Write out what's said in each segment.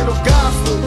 cheiro, garfo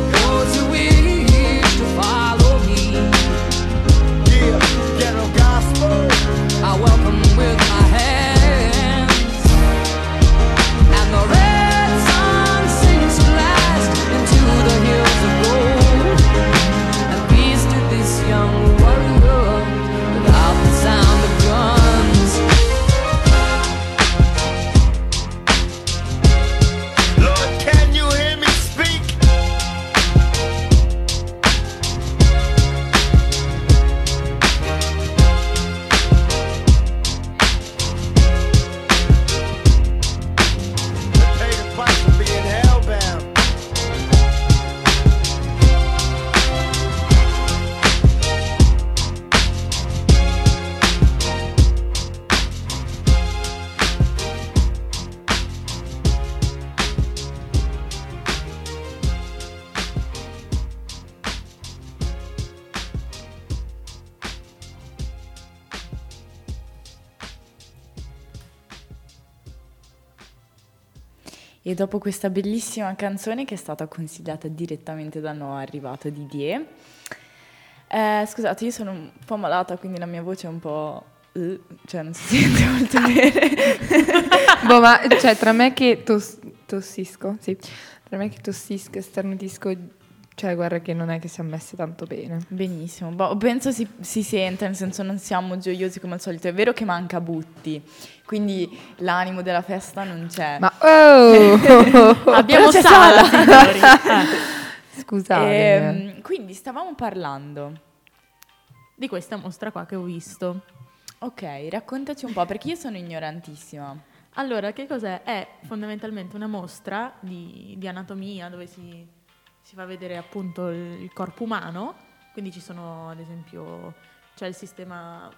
E dopo questa bellissima canzone che è stata consigliata direttamente dal nuovo arrivato Didier, eh, scusate, io sono un po' malata, quindi la mia voce è un po'... eh, cioè non si sente molto bene. boh, ma cioè, tra me che tos- tossisco, sì, tra me che tossisco e starnutisco, cioè, guarda che non è che siamo messe tanto bene. Benissimo, boh, penso si, si sente, nel senso non siamo gioiosi come al solito, è vero che manca Butti, quindi l'animo della festa non c'è. Ma oh! Abbiamo signori. Eh, Scusate. Ehm, quindi stavamo parlando. di questa mostra qua che ho visto. Ok, raccontaci un po', perché io sono ignorantissima. Allora, che cos'è? È fondamentalmente una mostra di, di anatomia dove si, si fa vedere appunto il, corpo umano, quindi ci sono ad esempio, c'è il sistema,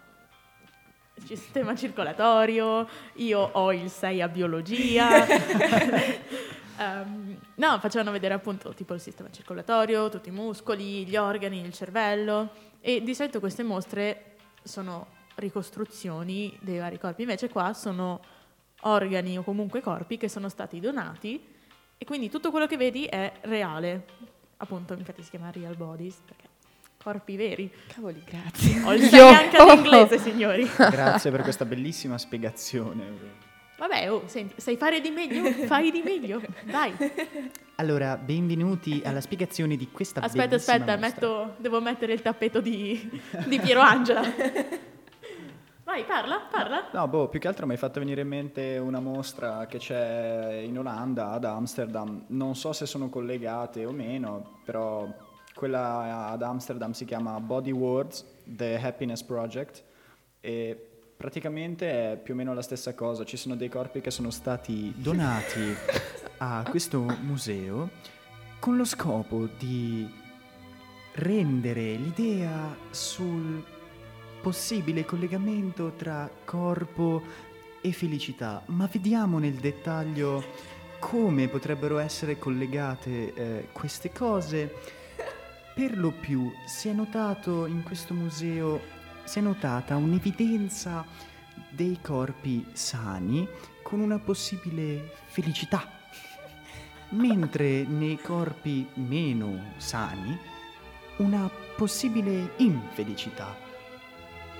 il sistema circolatorio, io ho il 6 a biologia. Ehm, no, facevano vedere appunto tipo il sistema circolatorio, tutti i muscoli, gli organi, il cervello e di solito queste mostre sono ricostruzioni dei vari corpi, invece qua sono organi o comunque corpi che sono stati donati e quindi tutto quello che vedi è reale. Appunto, infatti si chiama real bodies perché corpi veri. Cavoli, grazie. Ho il Io- 6 anche all'inglese, signori. Grazie per questa bellissima spiegazione. Vabbè, oh, senti, sai fare di meglio? Fai di meglio. Dai. Allora, benvenuti alla spiegazione di questa Aspetta, bellissima aspetta, mostra. metto, devo mettere il tappeto di, di Piero Angela. Vai, parla, parla. No, boh, più che altro mi hai fatto venire in mente una mostra che c'è in Olanda, ad Amsterdam. Non so se sono collegate o meno, però quella ad Amsterdam si chiama Body Words, The Happiness Project e praticamente è più o meno la stessa cosa. Ci sono dei corpi che sono stati donati a questo museo con lo scopo di rendere l'idea sul possibile collegamento tra corpo e felicità, ma vediamo nel dettaglio come potrebbero essere collegate eh, queste cose. Per lo più si è notato in questo museo, si è notata un'evidenza dei corpi sani con una possibile felicità, mentre nei corpi meno sani una possibile infelicità.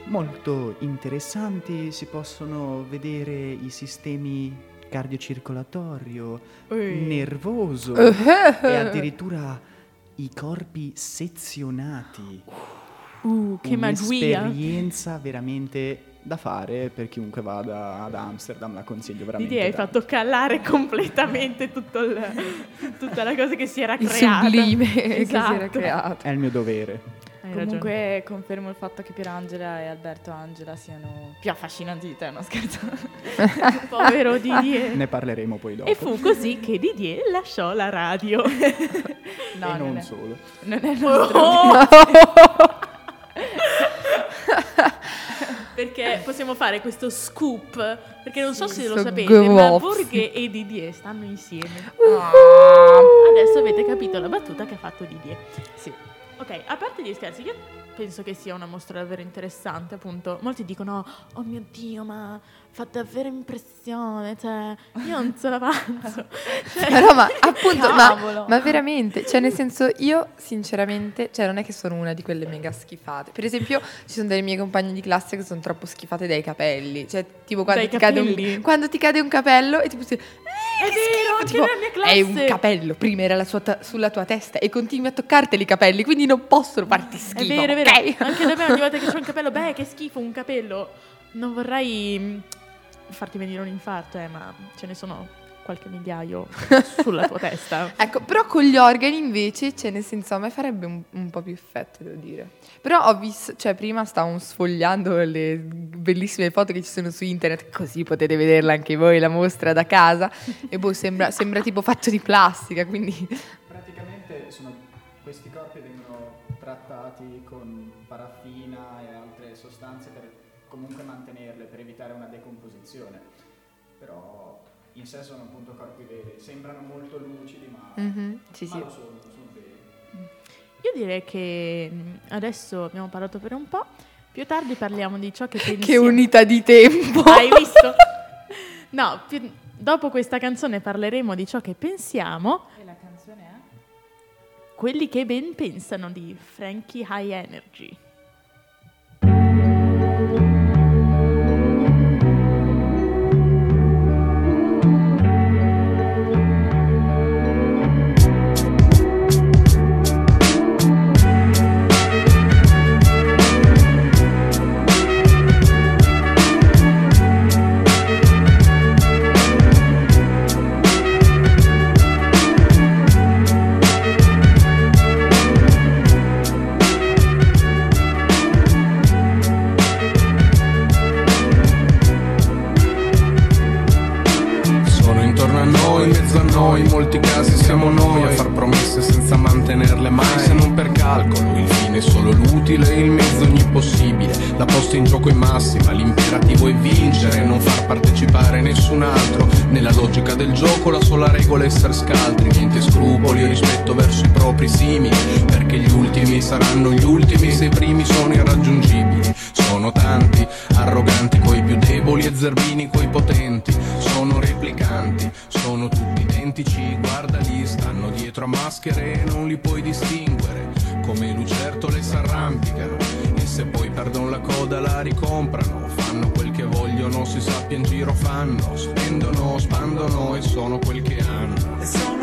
Molto interessanti si possono vedere i sistemi cardiocircolatorio, nervoso e addirittura i corpi sezionati. Uh, che magia. Un'esperienza veramente da fare per chiunque vada ad Amsterdam, la consiglio veramente. Didi, hai tanto. fatto calare completamente tutto il- tutta la cosa che si era Il creata. sublime che si era Esatto. creato. È il mio dovere. Ragione. Comunque confermo il fatto che Pierangela e Alberto Angela siano più affascinanti di te, no scherzo. Povero Didier. Ne parleremo poi dopo. E fu così che Didier lasciò la radio. No, e non, non è, solo. non è nostro Oh! perché possiamo fare questo scoop, perché non so se lo sapete, ma gossip. Borghe e Didier stanno insieme. Ah, Adesso avete capito la battuta che ha fatto Didier. sì. Ok, a parte gli scherzi, io penso che sia una mostra davvero interessante, appunto. Molti dicono, oh mio Dio, ma fa davvero impressione, cioè, io non ce l'avanzo. Cioè, Però ma appunto, ma, ma veramente, cioè nel senso io sinceramente, cioè non è che sono una di quelle mega schifate. Per esempio ci sono delle mie compagne di classe che sono troppo schifate dai capelli, cioè tipo quando, Dai ti cade, un, quando ti cade un capello e tipo È vero, anche nella mia classe. È un capello, prima era la sua ta- sulla tua testa e continui a toccarteli i capelli, quindi non possono farti schifo. È vero, è vero. ok? Anche da me ogni volta che c'ho un capello, beh, che schifo, un capello. Non vorrei mm, farti venire un infarto, eh, ma ce ne sono qualche migliaio sulla tua testa. Ecco, però con gli organi invece, cioè nel senso a me farebbe un, un po' più effetto, devo dire. Però ho visto, cioè prima stavo sfogliando le bellissime foto che ci sono su internet, così potete vederla anche voi, la mostra da casa, e boh, sembra, sembra tipo fatto di plastica, quindi... Praticamente sono- questi corpi vengono trattati con paraffina e altre sostanze per comunque mantenerle, per evitare una decomposizione. Però in sé sono appunto corpi veri, sembrano molto lucidi ma, Mhm, sì, ma sì. lo sono, sono veri. Io direi che mm, adesso abbiamo parlato per un po', più tardi parliamo di ciò che pensiamo. Che unità di tempo! Hai visto? No, più- dopo questa canzone parleremo di ciò che pensiamo, E la canzone è? quelli che ben pensano di Frankie High Energy. Gioco la regola essere scaltri, niente scrupoli o rispetto verso i propri simili, perché gli ultimi saranno gli ultimi se i primi sono irraggiungibili. Sono tanti, arroganti coi più deboli e zerbini coi potenti. Sono replicanti, sono tutti identici, guardali, stanno dietro a maschere e non li puoi distinguere. Come lucertole s'arrampicano e se poi perdono la coda la ricomprano. Fanno quel vogliono, si sappia in giro fanno, spendono, spandono e sono quel che hanno.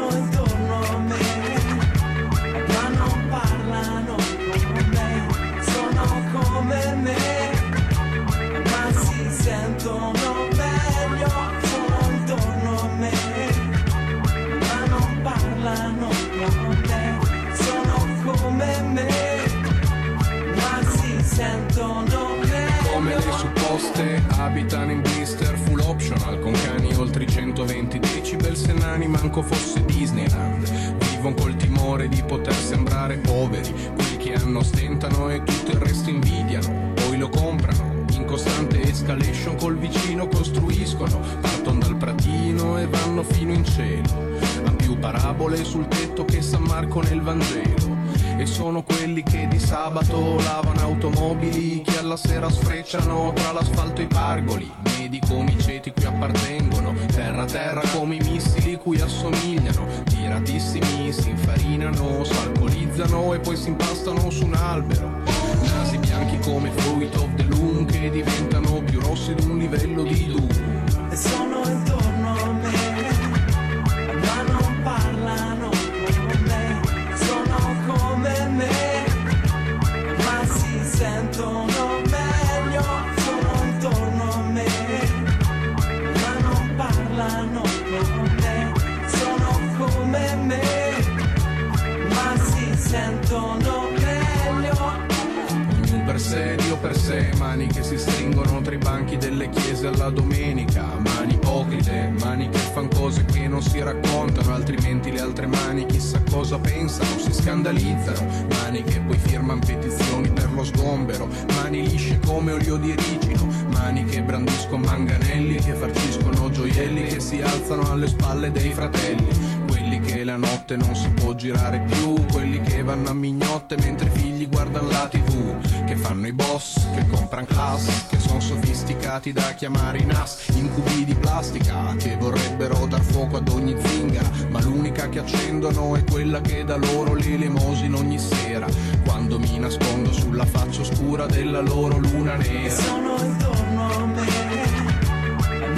Chiamare i NAS, incubi di plastica, che vorrebbero dar fuoco ad ogni zingara, ma l'unica che accendono è quella che da loro l'elemosina ogni sera, quando mi nascondo sulla faccia oscura della loro luna nera. sono intorno a me,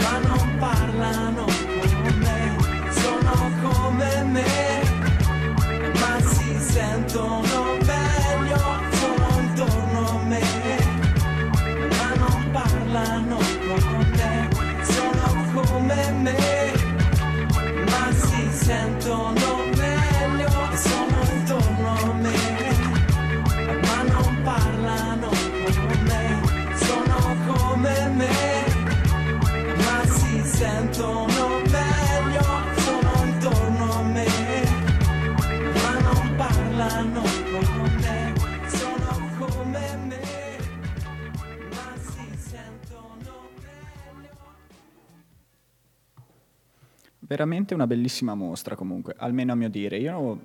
ma non parlano Veramente una bellissima mostra comunque, almeno a mio dire. Io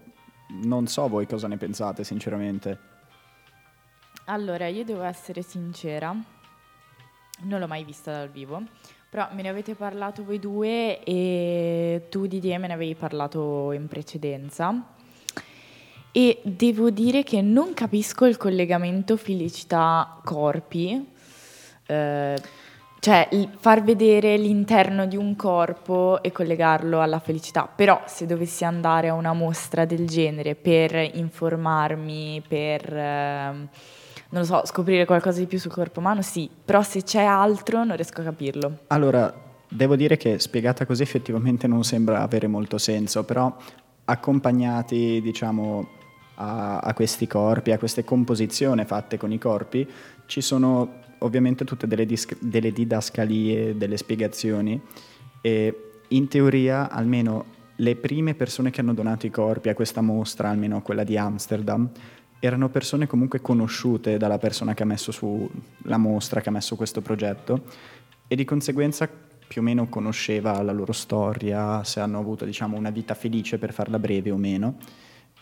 non so voi cosa ne pensate, sinceramente. Allora, io devo essere sincera, non l'ho mai vista dal vivo, però me ne avete parlato voi due e tu Didier me ne avevi parlato in precedenza. E devo dire che non capisco il collegamento felicità-corpi, eh, cioè far vedere l'interno di un corpo e collegarlo alla felicità. Però se dovessi andare a una mostra del genere per informarmi, per, ehm, non lo so, scoprire qualcosa di più sul corpo umano, sì. Però se c'è altro non riesco a capirlo. Allora, devo dire che spiegata così effettivamente non sembra avere molto senso, però accompagnati, diciamo, a, a questi corpi, a queste composizioni fatte con i corpi, ci sono ovviamente tutte delle, dis- delle didascalie, delle spiegazioni. E in teoria almeno le prime persone che hanno donato i corpi a questa mostra, almeno quella di Amsterdam, erano persone comunque conosciute dalla persona che ha messo su la mostra, che ha messo questo progetto e di conseguenza più o meno conosceva la loro storia, se hanno avuto diciamo una vita felice per farla breve o meno.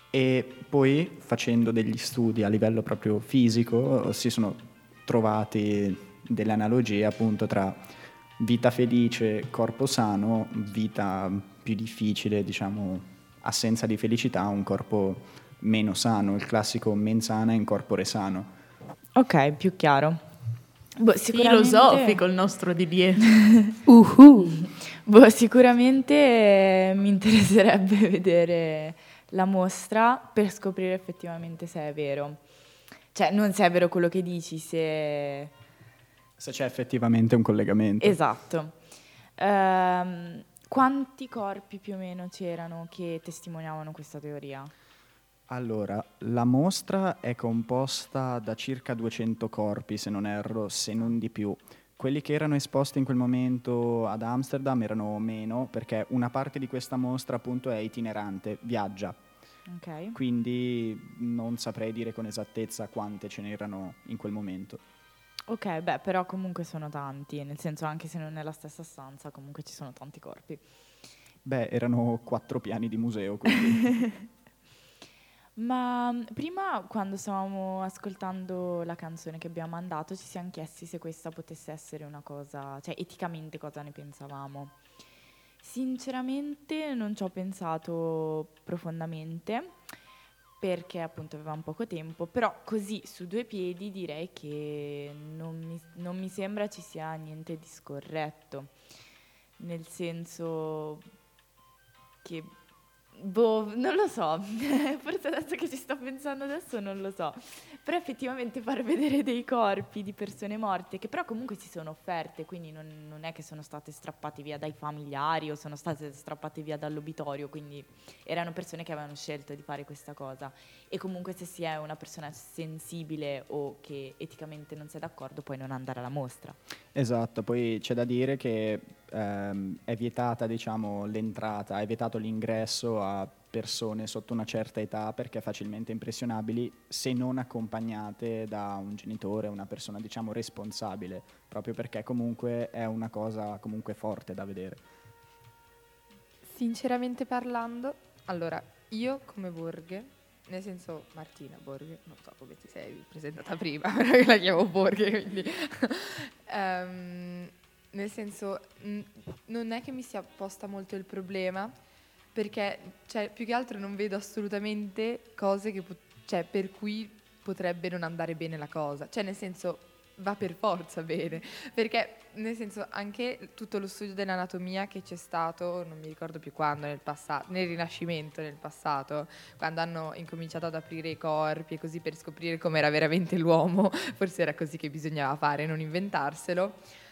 E poi facendo degli studi a livello proprio fisico si sono trovati delle analogie appunto tra vita felice, corpo sano, vita più difficile, diciamo assenza di felicità, un corpo meno sano, il classico mensana in corpore sano. Ok, più chiaro. Boh, Filosofico il nostro Didier. Boh, sicuramente eh, mi interesserebbe vedere la mostra per scoprire effettivamente se è vero. Cioè, non se è vero quello che dici, se... Se c'è effettivamente un collegamento. Esatto. Ehm, quanti corpi più o meno c'erano che testimoniavano questa teoria? Allora, la mostra è composta da circa 200 corpi, se non erro, se non di più. Quelli che erano esposti in quel momento ad Amsterdam erano meno, perché una parte di questa mostra appunto è itinerante, viaggia. Ok. Quindi non saprei dire con esattezza quante ce n'erano in quel momento. Ok, beh, però comunque sono tanti, nel senso anche se non è la stessa stanza, comunque ci sono tanti corpi. Beh, erano quattro piani di museo, quindi Ma mm, prima, quando stavamo ascoltando la canzone che abbiamo mandato, ci siamo chiesti se questa potesse essere una cosa, cioè eticamente cosa ne pensavamo. Sinceramente non ci ho pensato profondamente perché appunto avevamo poco tempo, però così su due piedi direi che non mi, non mi sembra ci sia niente di scorretto, nel senso che Boh, non lo so, forse adesso che ci sto pensando adesso non lo so, però effettivamente far vedere dei corpi di persone morte che però comunque si sono offerte, quindi non, non è che sono state strappate via dai familiari o sono state strappate via dall'obitorio, quindi erano persone che avevano scelto di fare questa cosa e comunque se si è una persona sensibile o che eticamente non si è d'accordo puoi non andare alla mostra. Esatto, poi c'è da dire che ehm, è vietata diciamo, l'entrata, è vietato l'ingresso a persone sotto una certa età perché facilmente impressionabili se non accompagnate da un genitore, una persona diciamo responsabile, proprio perché comunque è una cosa comunque forte da vedere. Sinceramente parlando, allora, io come Borghe, nel senso Martina Borghe, non so come ti sei presentata prima, però io la chiamo Borghe, quindi... Ehm, nel senso, n- non è che mi sia posta molto il problema, perché cioè, più che altro non vedo assolutamente cose che cioè, per cui potrebbe non andare bene la cosa. Cioè, nel senso, va per forza bene. Perché, nel senso, anche tutto lo studio dell'anatomia che c'è stato, non mi ricordo più quando, nel passato, nel Rinascimento, nel passato, quando hanno incominciato ad aprire i corpi e così per scoprire com'era veramente l'uomo, forse era così che bisognava fare, non inventarselo.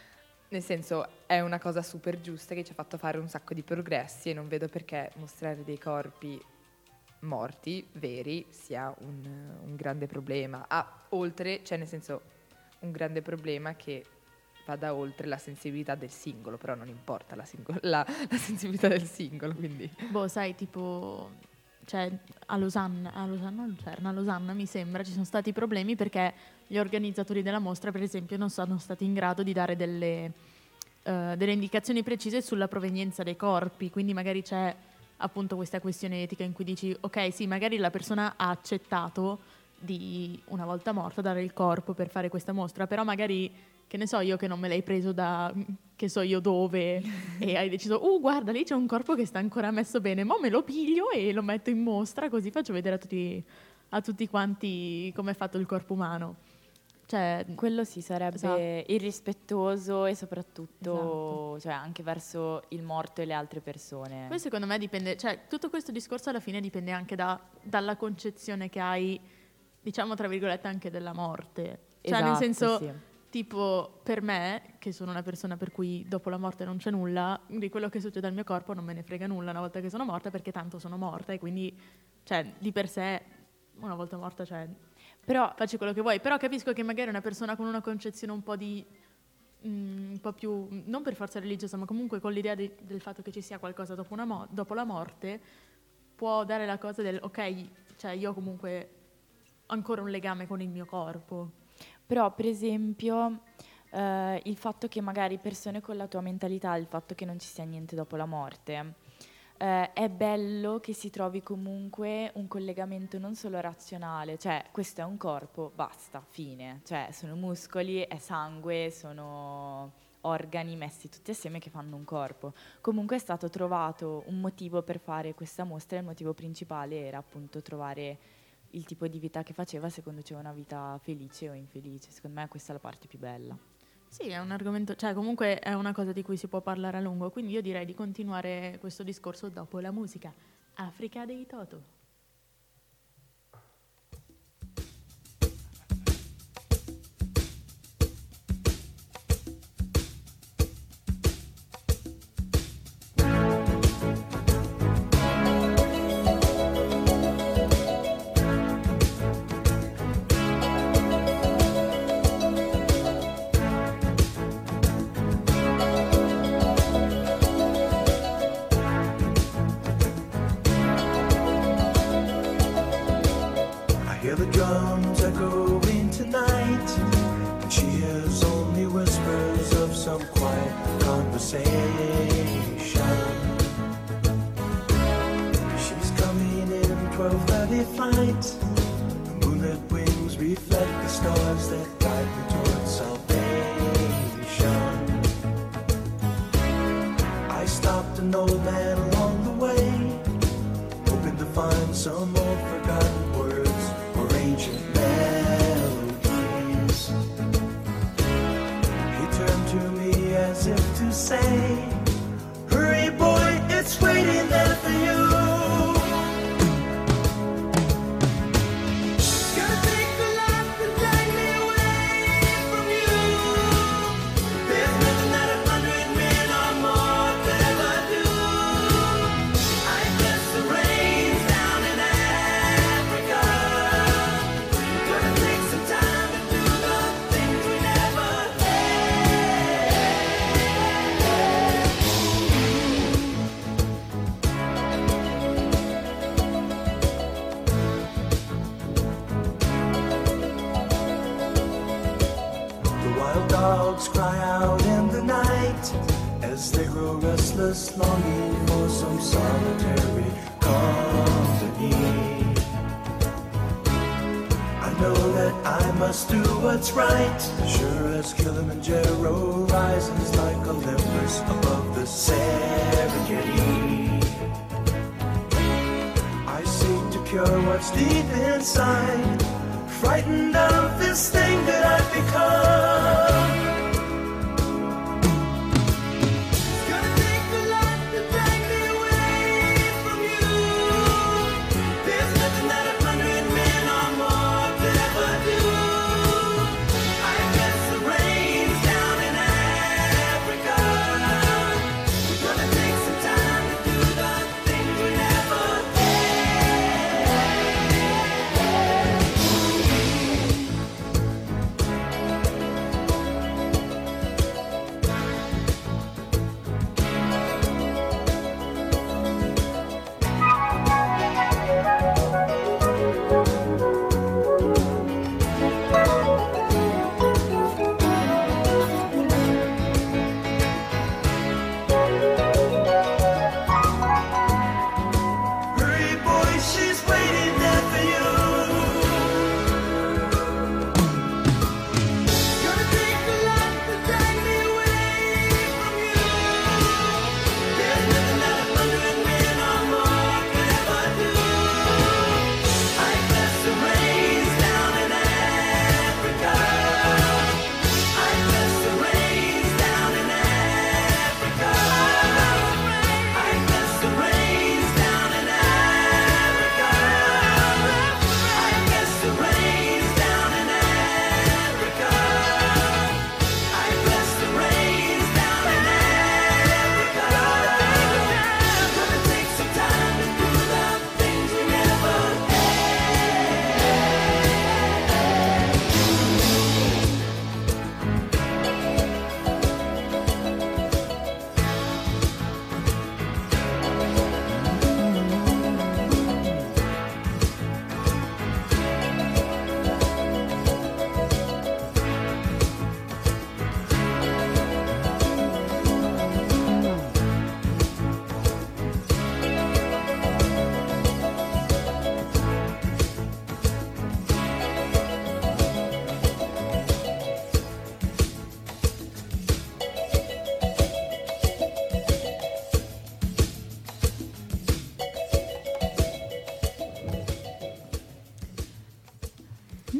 Nel senso, è una cosa super giusta che ci ha fatto fare un sacco di progressi e non vedo perché mostrare dei corpi morti, veri, sia un, un grande problema. Ah, oltre, cioè nel senso, un grande problema che vada oltre la sensibilità del singolo, però non importa la, singolo- la- la sensibilità del singolo, quindi... Boh, sai, tipo, cioè, a Losanna, a Losanna, o Lucerna, a Losanna mi sembra ci sono stati problemi perché gli organizzatori della mostra, per esempio, non sono stati in grado di dare delle, eh, delle indicazioni precise sulla provenienza dei corpi, quindi magari c'è appunto questa questione etica in cui dici, ok, sì, magari la persona ha accettato di, una volta morta, dare il corpo per fare questa mostra, però magari, che ne so io che non me l'hai preso da che so io dove e hai deciso, uh guarda lì c'è un corpo che sta ancora messo bene, ma me lo piglio e lo metto in mostra così faccio vedere a tutti, a tutti quanti come è fatto il corpo umano. Cioè, Quello sì sarebbe Esatto. irrispettoso e soprattutto cioè, anche verso il morto e le altre persone. Poi secondo me dipende, cioè tutto questo discorso alla fine dipende anche da- dalla concezione che hai, diciamo tra virgolette, anche della morte. Cioè nel Esatto, senso, sì. tipo per me, che sono una persona per cui dopo la morte non c'è nulla, di quello che succede al mio corpo non me ne frega nulla una volta che sono morta perché tanto sono morta e quindi, cioè di per sé, una volta morta, cioè Però facci quello che vuoi, però capisco che magari una persona con una concezione un po' di mm, un po' più non per forza religiosa, ma comunque con l'idea di- del fatto che ci sia qualcosa dopo, una mo- dopo la morte, può dare la cosa del ok, cioè io comunque ancora un legame con il mio corpo. Però, per esempio, eh, il fatto che magari persone con la tua mentalità, il fatto che non ci sia niente dopo la morte, eh, è bello che si trovi comunque un collegamento non solo razionale, cioè questo è un corpo, basta, fine, cioè sono muscoli, è sangue, sono organi messi tutti assieme che fanno un corpo. Comunque è stato trovato un motivo per fare questa mostra il motivo principale era appunto trovare il tipo di vita che faceva se conduceva una vita felice o infelice. Secondo me questa è la parte più bella. Sì, è un argomento, cioè comunque è una cosa di cui si può parlare a lungo, quindi io direi di continuare questo discorso dopo la musica. Africa dei Toto.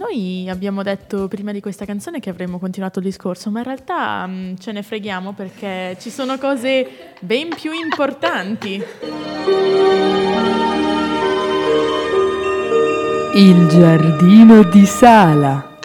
Noi abbiamo detto prima di questa canzone che avremmo continuato il discorso, ma in realtà mm, ce ne freghiamo perché ci sono cose ben più importanti. Il giardino di Sala.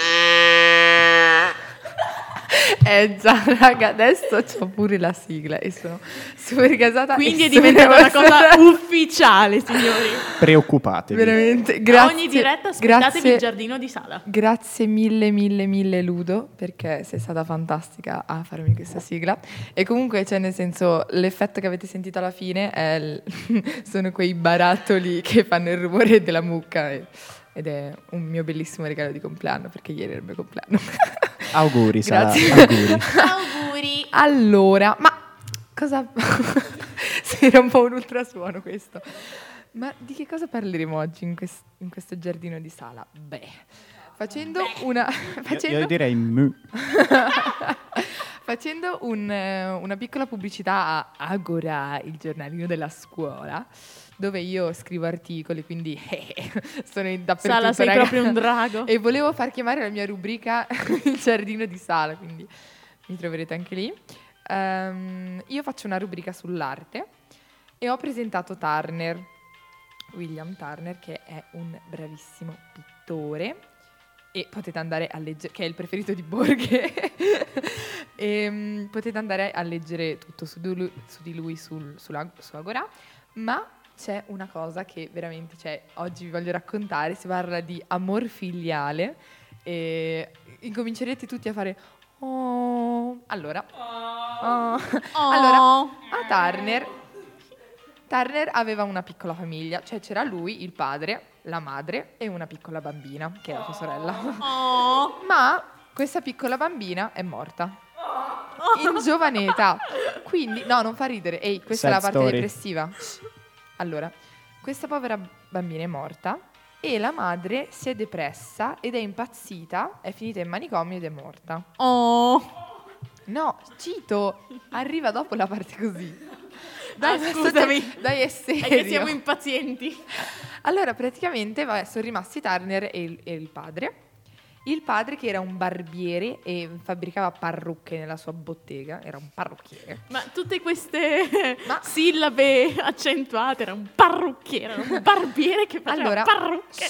Eh già, raga, adesso c'ho pure la sigla e sono super gasata. Quindi è diventata una cosa ufficiale, signori. Preoccupatevi. Veramente, A grazie. ogni diretta aspettatevi grazie, il giardino di sala. Grazie mille, mille, mille Ludo, perché sei stata fantastica a farmi questa sigla. E comunque, cioè, nel senso, l'effetto che avete sentito alla fine è il- sono quei barattoli che fanno il rumore della mucca. e- ed è un mio bellissimo regalo di compleanno, perché ieri era il mio compleanno. Auguri, Sara, Grazie. auguri. Auguri. Allora, ma cosa... sì, era un po' un ultrasuono questo. Ma di che cosa parleremo oggi in, quest- in questo giardino di sala? Beh, facendo una... Io, Facendo, io direi mu. facendo un, eh, una piccola pubblicità a Agora, il giornalino della scuola, dove io scrivo articoli, quindi sono in dappertutto. Sala, sei raga. proprio un drago. E volevo far chiamare la mia rubrica il giardino di sala, quindi mi troverete anche lì. Ehm, io faccio una rubrica sull'arte e ho presentato Turner, William Turner, che è un bravissimo pittore e potete andare a leggere, che è il preferito di Borghe, e, mm, potete andare a leggere tutto su di lui, su, di lui sul, sulla- su Agora, ma c'è una cosa che veramente cioè, oggi vi voglio raccontare, si parla di amor filiale e incomincerete tutti a fare oh. Allora, oh. allora a Turner Turner aveva una piccola famiglia, cioè c'era lui, il padre, la madre e una piccola bambina, che è la sua sorella. Oh. Ma questa piccola bambina è morta. in giovane età. Quindi, no, non fa ridere. Ehi, questa è Sad la parte story. depressiva. Allora, questa povera bambina è morta e la madre si è depressa ed è impazzita, è finita in manicomio ed è morta. Oh. No, cito, arriva dopo la parte così. Dai, Ah, scusami. Dai, è serio. È che siamo impazienti. Allora, praticamente, vabbè, sono rimasti Turner e il, e il padre. Il padre che era un barbiere e fabbricava parrucche nella sua bottega, era un parrucchiere. Ma tutte queste Ma- sillabe accentuate, era un parrucchiere, era un barbiere che faceva Allora- parrucche.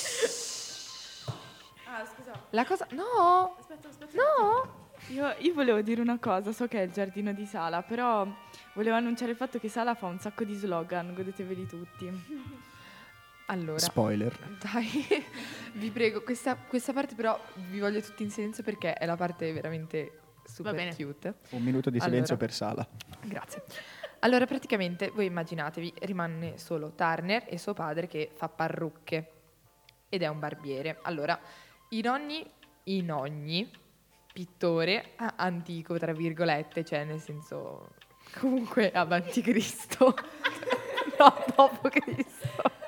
La cosa... No! No! Io, io volevo dire una cosa, so che è il giardino di Sala, però volevo annunciare il fatto che Sala fa un sacco di slogan, godeteveli tutti. Allora, Spoiler. dai, vi prego, questa, questa parte però vi voglio tutti in silenzio perché è la parte veramente super cute. Un minuto di silenzio Allora. per sala. Grazie. Allora, praticamente, voi immaginatevi, rimane solo Turner e suo padre che fa parrucche ed è un barbiere. Allora, in ogni, in ogni pittore antico, tra virgolette, cioè nel senso, comunque avanti Cristo, no, dopo Cristo.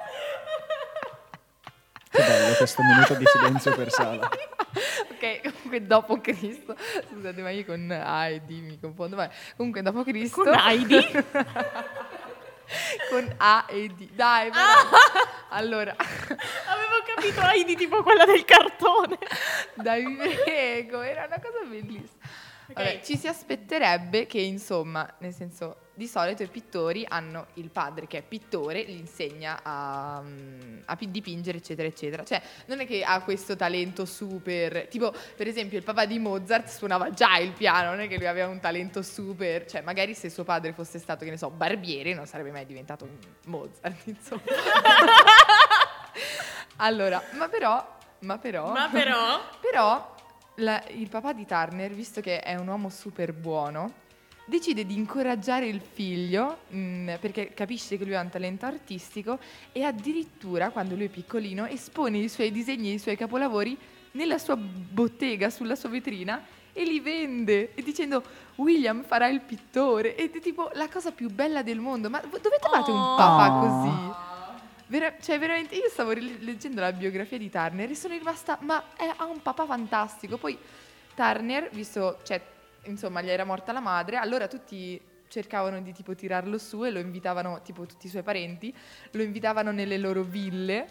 Che bello questo minuto di silenzio per sala. Ok, comunque dopo Cristo. Scusate, ma io con A e D mi confondo. Vabbè, comunque dopo Cristo. Con Heidi? con A e D. Dai, però. Allora, Avevo capito Heidi tipo quella del cartone. dai, vi prego, era una cosa bellissima. Vabbè, ci si aspetterebbe che, insomma, nel senso, di solito i pittori hanno il padre che è pittore, gli insegna a, mm, a pi- dipingere, eccetera, eccetera. Cioè, non è che ha questo talento super. Tipo, per esempio, il papà di Mozart suonava già il piano, non è che lui aveva un talento super. Cioè, magari se suo padre fosse stato, che ne so, barbiere, non sarebbe mai diventato Mozart, insomma. allora, ma però. Ma però. Ma però... Però la- il papà di Turner, visto che è un uomo super buono, decide di incoraggiare il figlio mm, perché capisce che lui ha un talento artistico e addirittura quando lui è piccolino espone i suoi disegni e i suoi capolavori nella sua bottega, sulla sua vetrina e li vende e dicendo William farà il pittore ed è tipo la cosa più bella del mondo ma dove trovate un Oh. papà così? Vera- cioè, veramente, io stavo leggendo la biografia di Turner e sono rimasta, ma è- ha un papà fantastico. Poi Turner, visto, cioè, insomma, gli era morta la madre, allora tutti cercavano di tipo tirarlo su e lo invitavano, tipo tutti i suoi parenti, lo invitavano nelle loro ville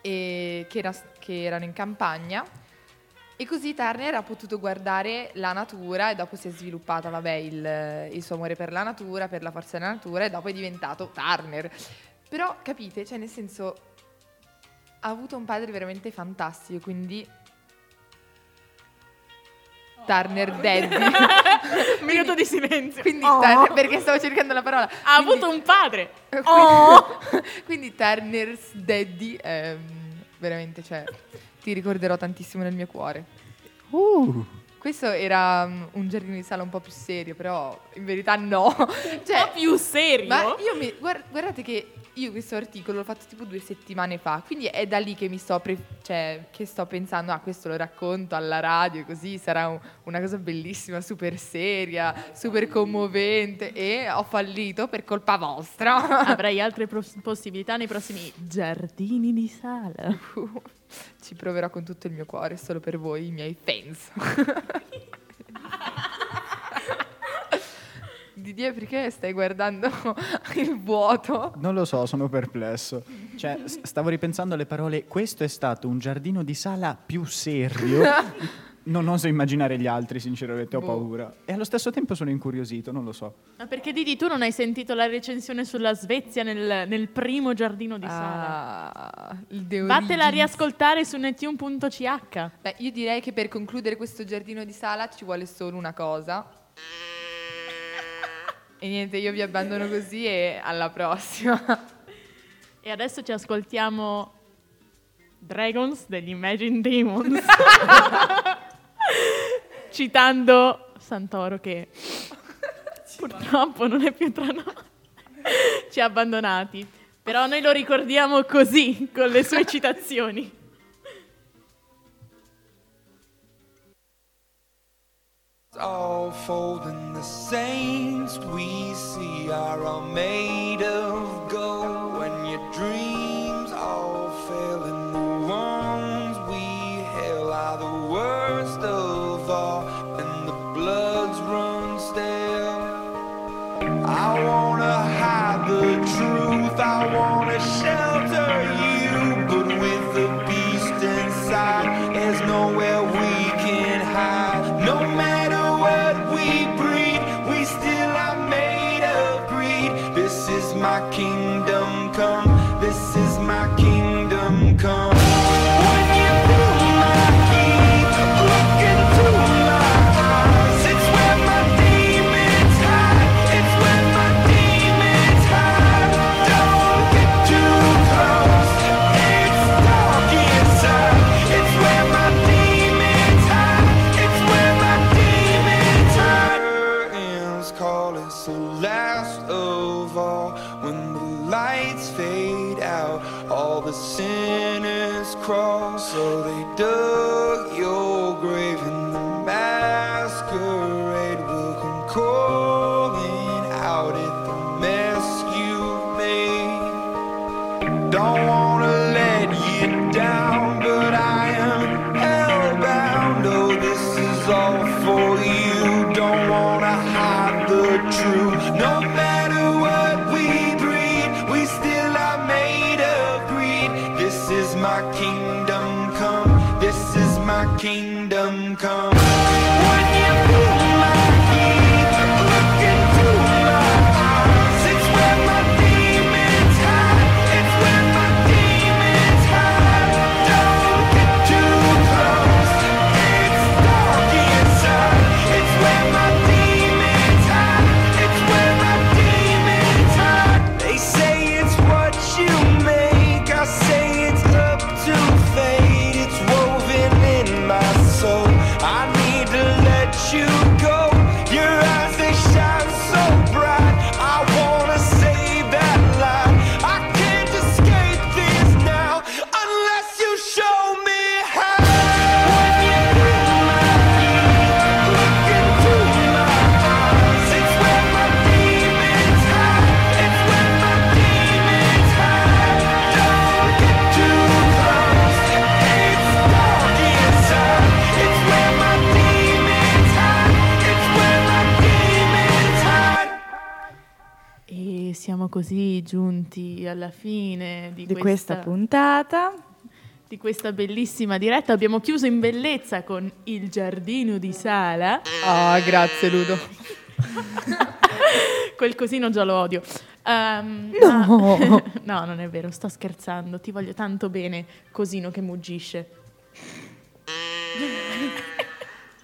e- che, era- che erano in campagna. E così Turner ha potuto guardare la natura e dopo si è sviluppata, vabbè, il, il suo amore per la natura, per la forza della natura e dopo è diventato Turner. Però capite, cioè nel senso ha avuto un padre veramente fantastico, quindi Turner Daddy. Un minuto di silenzio. quindi Oh. Turner, perché stavo cercando la parola. Ha Quindi- avuto un padre. quindi, Oh. quindi Turner's Daddy è veramente, cioè, ti ricorderò tantissimo nel mio cuore. Uh, Questo era mm, un giardino di sala un po' più serio, però in verità no. Un Cioè, po' più serio. ma io mi, guar- guardate che io questo articolo l'ho fatto tipo due settimane fa, quindi è da lì che mi sto, pre- cioè, che sto pensando, ah questo lo racconto alla radio, così sarà un- una cosa bellissima, super seria, super commovente e ho fallito per colpa vostra. Avrai altre pros- possibilità nei prossimi giardini di sala. Ci proverò con tutto il mio cuore, solo per voi, i miei fans. Didier, perché stai guardando il vuoto? non lo so, sono perplesso. Cioè, s- stavo ripensando alle parole questo è stato un giardino di sala più serio. Non oso immaginare gli altri, sinceramente, ho Boh. paura. E allo stesso tempo sono incuriosito, non lo so. Ma perché Didi, tu non hai sentito la recensione sulla Svezia nel, nel primo giardino di sala? Ah, il De Vattela a riascoltare su netune.ch. Beh, io direi che per concludere questo giardino di sala ci vuole solo una cosa. E niente, io vi abbandono così e alla prossima. E adesso ci ascoltiamo Dragons degli Imagine Demons. Citando Santoro che purtroppo non è più tra noi. Ci ha abbandonati. Però noi lo ricordiamo così, con le sue citazioni. All folding the saints we see are all made of alla fine di, Di questa puntata. di questa bellissima diretta. Abbiamo chiuso in bellezza con il giardino di Sala. Ah, grazie Ludo. Quel cosino già lo odio. Ehm, No. no, non è vero, sto scherzando. Ti voglio tanto bene, cosino che muggisce.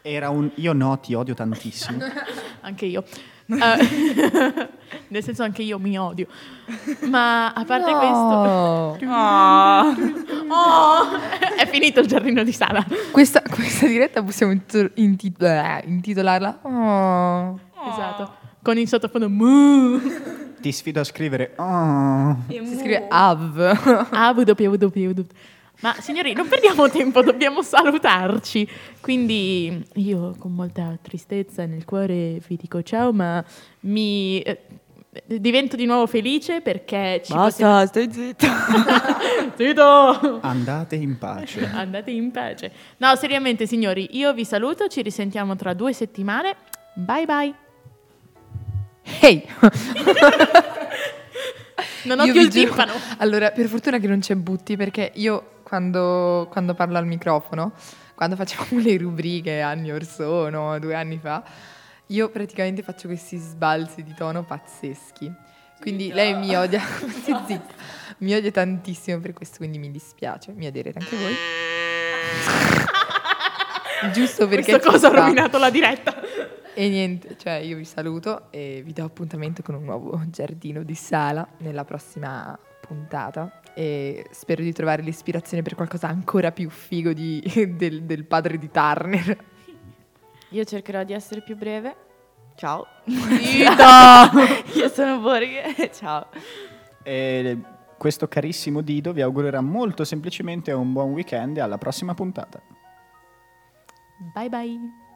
Era un io no, ti odio tantissimo. Anche io. Eh, nel senso anche io mi odio. Ma a parte questo... Ah. Oh, è finito il giardino di Sala. Questa, questa diretta possiamo eh, intitolarla Oh. Esatto. Con il sottofondo mu. Ti sfido a scrivere oh. Si scrive Av. Ah, www. Ma signori, non perdiamo tempo, dobbiamo salutarci. Quindi io con molta tristezza nel cuore vi dico ciao, ma mi eh, divento di nuovo felice perché ci Basta, stai zitta. possiamo... Zitto! Andate in pace. Andate in pace. No, seriamente signori, io vi saluto, ci risentiamo tra due settimane. Bye bye. Hey! Non ho Io più il timpano. Allora, per fortuna che non c'è Butti, perché io quando, quando parlo al microfono, quando facevamo le rubriche anni or sono, due anni fa, io praticamente faccio questi sbalzi di tono pazzeschi. Quindi lei mi odia, mi odia tantissimo per questo, quindi mi dispiace, mi odierete anche voi. Giusto perché Questa cosa ha sta. rovinato la diretta. E niente, cioè io vi saluto e vi do appuntamento con un nuovo giardino di sala nella prossima puntata e spero di trovare l'ispirazione per qualcosa ancora più figo di- del, del padre di Turner. Io cercherò di essere più breve. Ciao. Io sono Borghe. Ciao. E questo carissimo Dido vi augurerà molto semplicemente un buon weekend e alla prossima puntata. Bye bye.